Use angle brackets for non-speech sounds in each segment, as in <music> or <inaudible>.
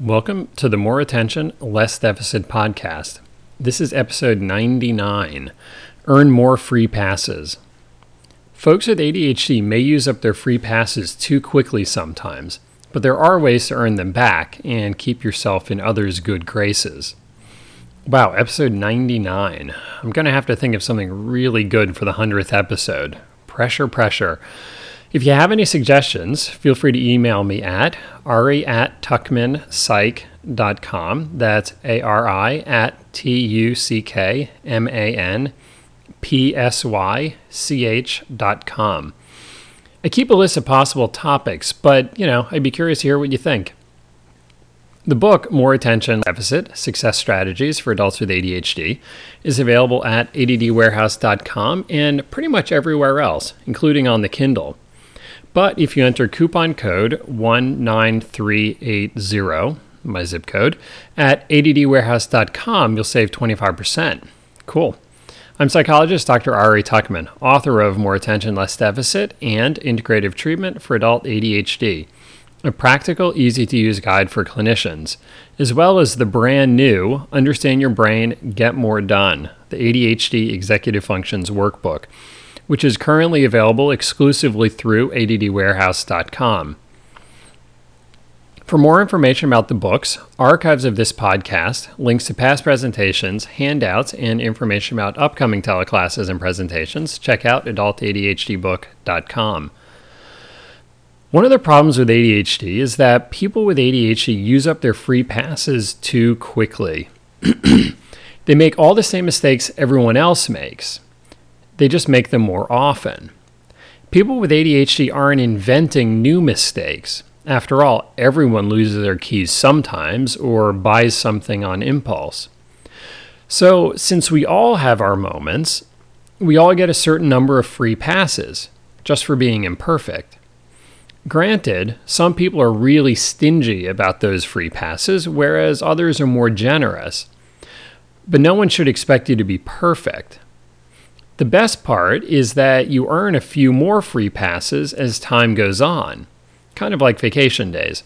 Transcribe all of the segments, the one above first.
Welcome to the More Attention, Less Deficit podcast. This is episode 99 Earn More Free Passes. Folks with ADHD may use up their free passes too quickly sometimes, but there are ways to earn them back and keep yourself in others' good graces. Wow, episode 99. I'm going to have to think of something really good for the 100th episode. Pressure, pressure. If you have any suggestions, feel free to email me at ari at tuckmanpsych.com. That's A R I at T U C K M A N P S Y C H dot com. I keep a list of possible topics, but, you know, I'd be curious to hear what you think. The book, More Attention Deficit Success Strategies for Adults with ADHD, is available at addwarehouse.com and pretty much everywhere else, including on the Kindle. But if you enter coupon code 19380, my zip code, at addwarehouse.com, you'll save 25%. Cool. I'm psychologist Dr. Ari Tuckman, author of More Attention, Less Deficit and Integrative Treatment for Adult ADHD, a practical, easy to use guide for clinicians, as well as the brand new Understand Your Brain, Get More Done, the ADHD Executive Functions Workbook which is currently available exclusively through addwarehouse.com. For more information about the books, archives of this podcast, links to past presentations, handouts, and information about upcoming teleclasses and presentations, check out adultadhdbook.com. One of the problems with ADHD is that people with ADHD use up their free passes too quickly. <clears throat> they make all the same mistakes everyone else makes. They just make them more often. People with ADHD aren't inventing new mistakes. After all, everyone loses their keys sometimes or buys something on impulse. So, since we all have our moments, we all get a certain number of free passes just for being imperfect. Granted, some people are really stingy about those free passes, whereas others are more generous. But no one should expect you to be perfect. The best part is that you earn a few more free passes as time goes on, kind of like vacation days.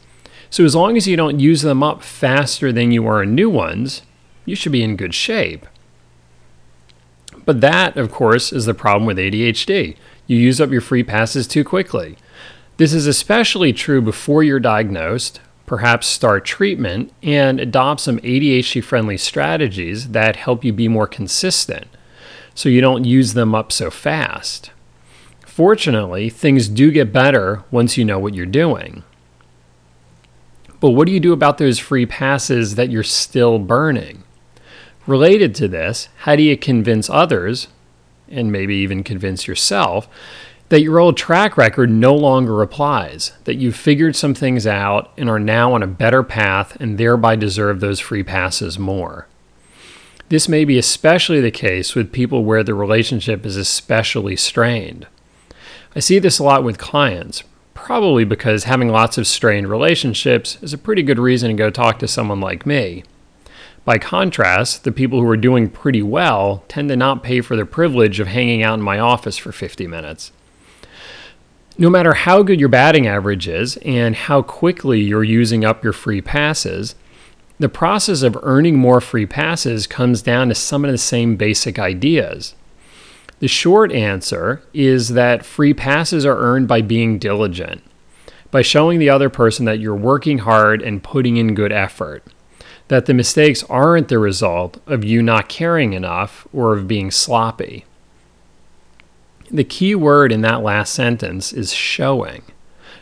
So as long as you don't use them up faster than you earn new ones, you should be in good shape. But that, of course, is the problem with ADHD. You use up your free passes too quickly. This is especially true before you're diagnosed, perhaps start treatment, and adopt some ADHD friendly strategies that help you be more consistent so you don't use them up so fast. Fortunately, things do get better once you know what you're doing. But what do you do about those free passes that you're still burning? Related to this, how do you convince others, and maybe even convince yourself, that your old track record no longer applies, that you've figured some things out and are now on a better path and thereby deserve those free passes more? This may be especially the case with people where the relationship is especially strained. I see this a lot with clients, probably because having lots of strained relationships is a pretty good reason to go talk to someone like me. By contrast, the people who are doing pretty well tend to not pay for the privilege of hanging out in my office for 50 minutes. No matter how good your batting average is and how quickly you're using up your free passes, the process of earning more free passes comes down to some of the same basic ideas. The short answer is that free passes are earned by being diligent, by showing the other person that you're working hard and putting in good effort, that the mistakes aren't the result of you not caring enough or of being sloppy. The key word in that last sentence is showing.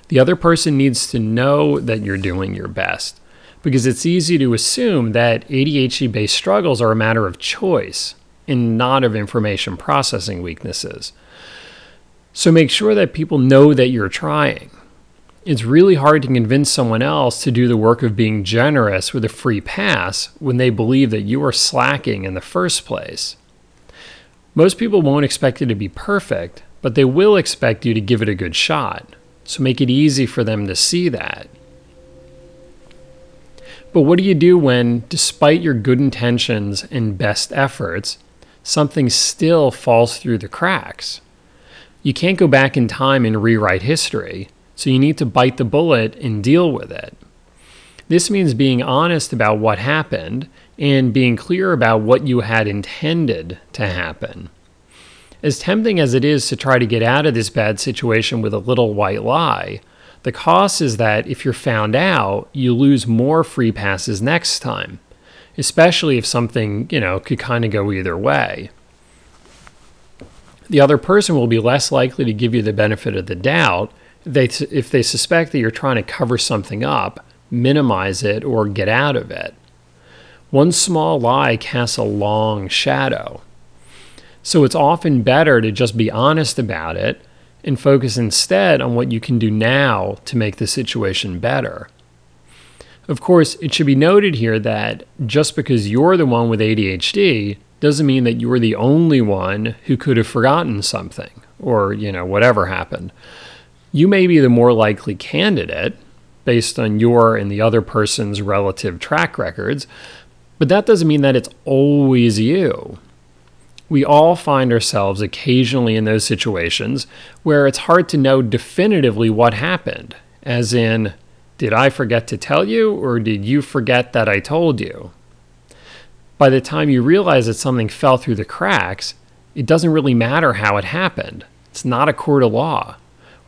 The other person needs to know that you're doing your best because it's easy to assume that ADHD based struggles are a matter of choice and not of information processing weaknesses. So make sure that people know that you're trying. It's really hard to convince someone else to do the work of being generous with a free pass when they believe that you are slacking in the first place. Most people won't expect you to be perfect, but they will expect you to give it a good shot. So make it easy for them to see that. But what do you do when, despite your good intentions and best efforts, something still falls through the cracks? You can't go back in time and rewrite history, so you need to bite the bullet and deal with it. This means being honest about what happened and being clear about what you had intended to happen. As tempting as it is to try to get out of this bad situation with a little white lie, the cost is that if you're found out, you lose more free passes next time, especially if something, you know, could kind of go either way. The other person will be less likely to give you the benefit of the doubt they, if they suspect that you're trying to cover something up, minimize it, or get out of it. One small lie casts a long shadow. So it's often better to just be honest about it and focus instead on what you can do now to make the situation better. Of course, it should be noted here that just because you're the one with ADHD doesn't mean that you're the only one who could have forgotten something or, you know, whatever happened. You may be the more likely candidate based on your and the other person's relative track records, but that doesn't mean that it's always you we all find ourselves occasionally in those situations where it's hard to know definitively what happened, as in, did I forget to tell you, or did you forget that I told you? By the time you realize that something fell through the cracks, it doesn't really matter how it happened. It's not a court of law.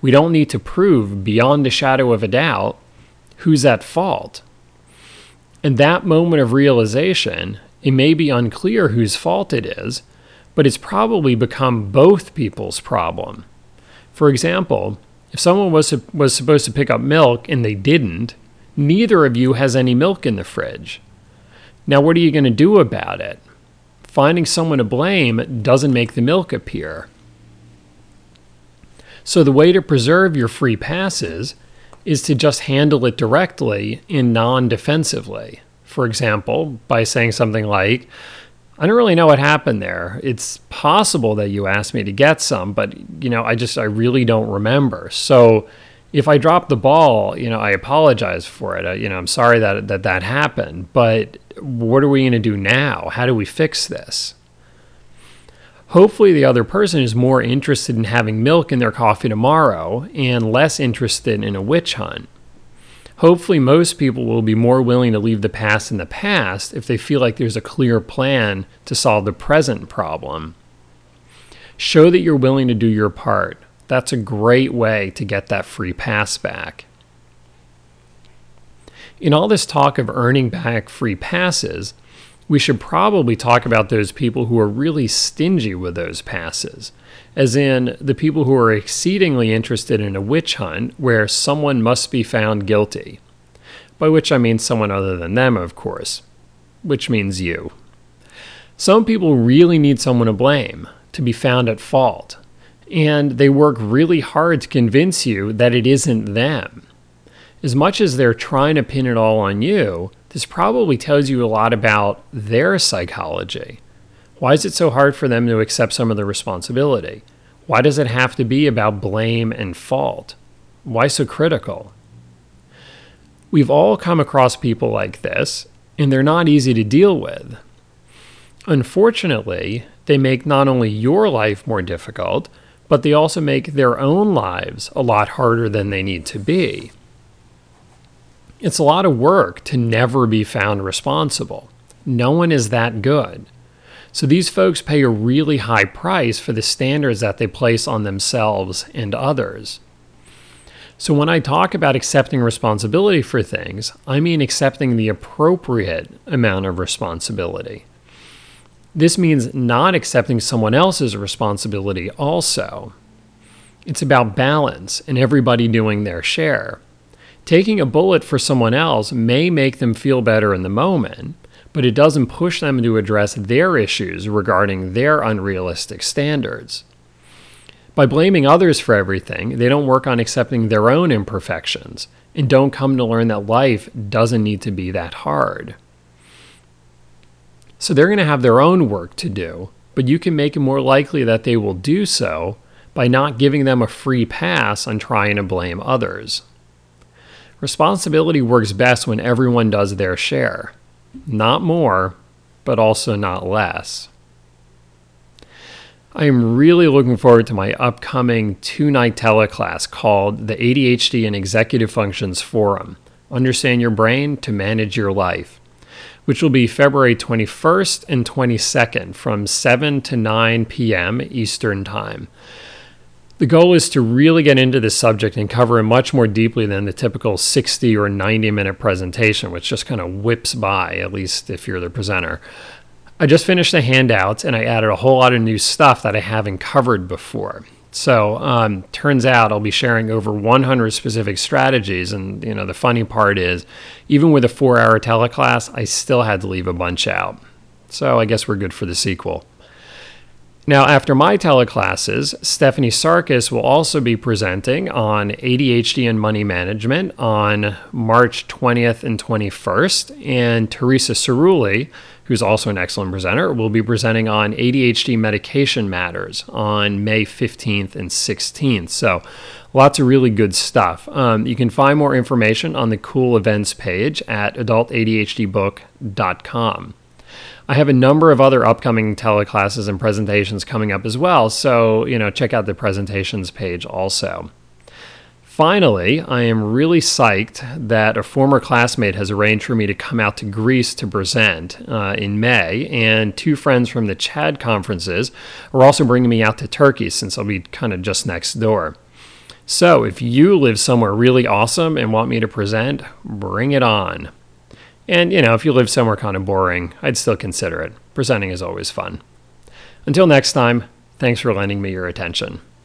We don't need to prove beyond a shadow of a doubt who's at fault. In that moment of realization, it may be unclear whose fault it is, but it's probably become both people's problem. For example, if someone was, was supposed to pick up milk and they didn't, neither of you has any milk in the fridge. Now, what are you going to do about it? Finding someone to blame doesn't make the milk appear. So, the way to preserve your free passes is to just handle it directly and non defensively. For example, by saying something like, I don't really know what happened there. It's possible that you asked me to get some, but you know, I just I really don't remember. So if I drop the ball, you know, I apologize for it. you know, I'm sorry that that that happened, but what are we going to do now? How do we fix this? Hopefully, the other person is more interested in having milk in their coffee tomorrow and less interested in a witch hunt. Hopefully, most people will be more willing to leave the past in the past if they feel like there's a clear plan to solve the present problem. Show that you're willing to do your part. That's a great way to get that free pass back. In all this talk of earning back free passes, we should probably talk about those people who are really stingy with those passes as in the people who are exceedingly interested in a witch hunt where someone must be found guilty. By which I mean someone other than them, of course, which means you. Some people really need someone to blame, to be found at fault, and they work really hard to convince you that it isn't them. As much as they're trying to pin it all on you, this probably tells you a lot about their psychology why is it so hard for them to accept some of the responsibility? Why does it have to be about blame and fault? Why so critical? We've all come across people like this, and they're not easy to deal with. Unfortunately, they make not only your life more difficult, but they also make their own lives a lot harder than they need to be. It's a lot of work to never be found responsible. No one is that good. So these folks pay a really high price for the standards that they place on themselves and others. So when I talk about accepting responsibility for things, I mean accepting the appropriate amount of responsibility. This means not accepting someone else's responsibility also. It's about balance and everybody doing their share. Taking a bullet for someone else may make them feel better in the moment, but it doesn't push them to address their issues regarding their unrealistic standards. By blaming others for everything, they don't work on accepting their own imperfections and don't come to learn that life doesn't need to be that hard. So they're going to have their own work to do, but you can make it more likely that they will do so by not giving them a free pass on trying to blame others. Responsibility works best when everyone does their share. Not more, but also not less. I am really looking forward to my upcoming two night teleclass called the ADHD and Executive Functions Forum, Understand Your Brain to Manage Your Life, which will be February 21st and 22nd from 7 to 9 p.m. Eastern Time. The goal is to really get into this subject and cover it much more deeply than the typical 60 or 90 minute presentation, which just kind of whips by, at least if you're the presenter. I just finished the handouts and I added a whole lot of new stuff that I haven't covered before. So, um, turns out I'll be sharing over 100 specific strategies. And, you know, the funny part is, even with a four hour teleclass, I still had to leave a bunch out. So, I guess we're good for the sequel. Now, after my teleclasses, Stephanie Sarkis will also be presenting on ADHD and money management on March 20th and 21st. And Theresa Cerulli, who's also an excellent presenter, will be presenting on ADHD medication matters on May 15th and 16th. So, lots of really good stuff. Um, you can find more information on the cool events page at adultadhdbook.com. I have a number of other upcoming teleclasses and presentations coming up as well, so you know, check out the presentations page also. Finally, I am really psyched that a former classmate has arranged for me to come out to Greece to present uh, in May, and two friends from the CHADD conferences are also bringing me out to Turkey since I'll be kind of just next door. So, if you live somewhere really awesome and want me to present, bring it on. And, you know, if you live somewhere kind of boring, I'd still consider it. Presenting is always fun. Until next time, thanks for lending me your attention.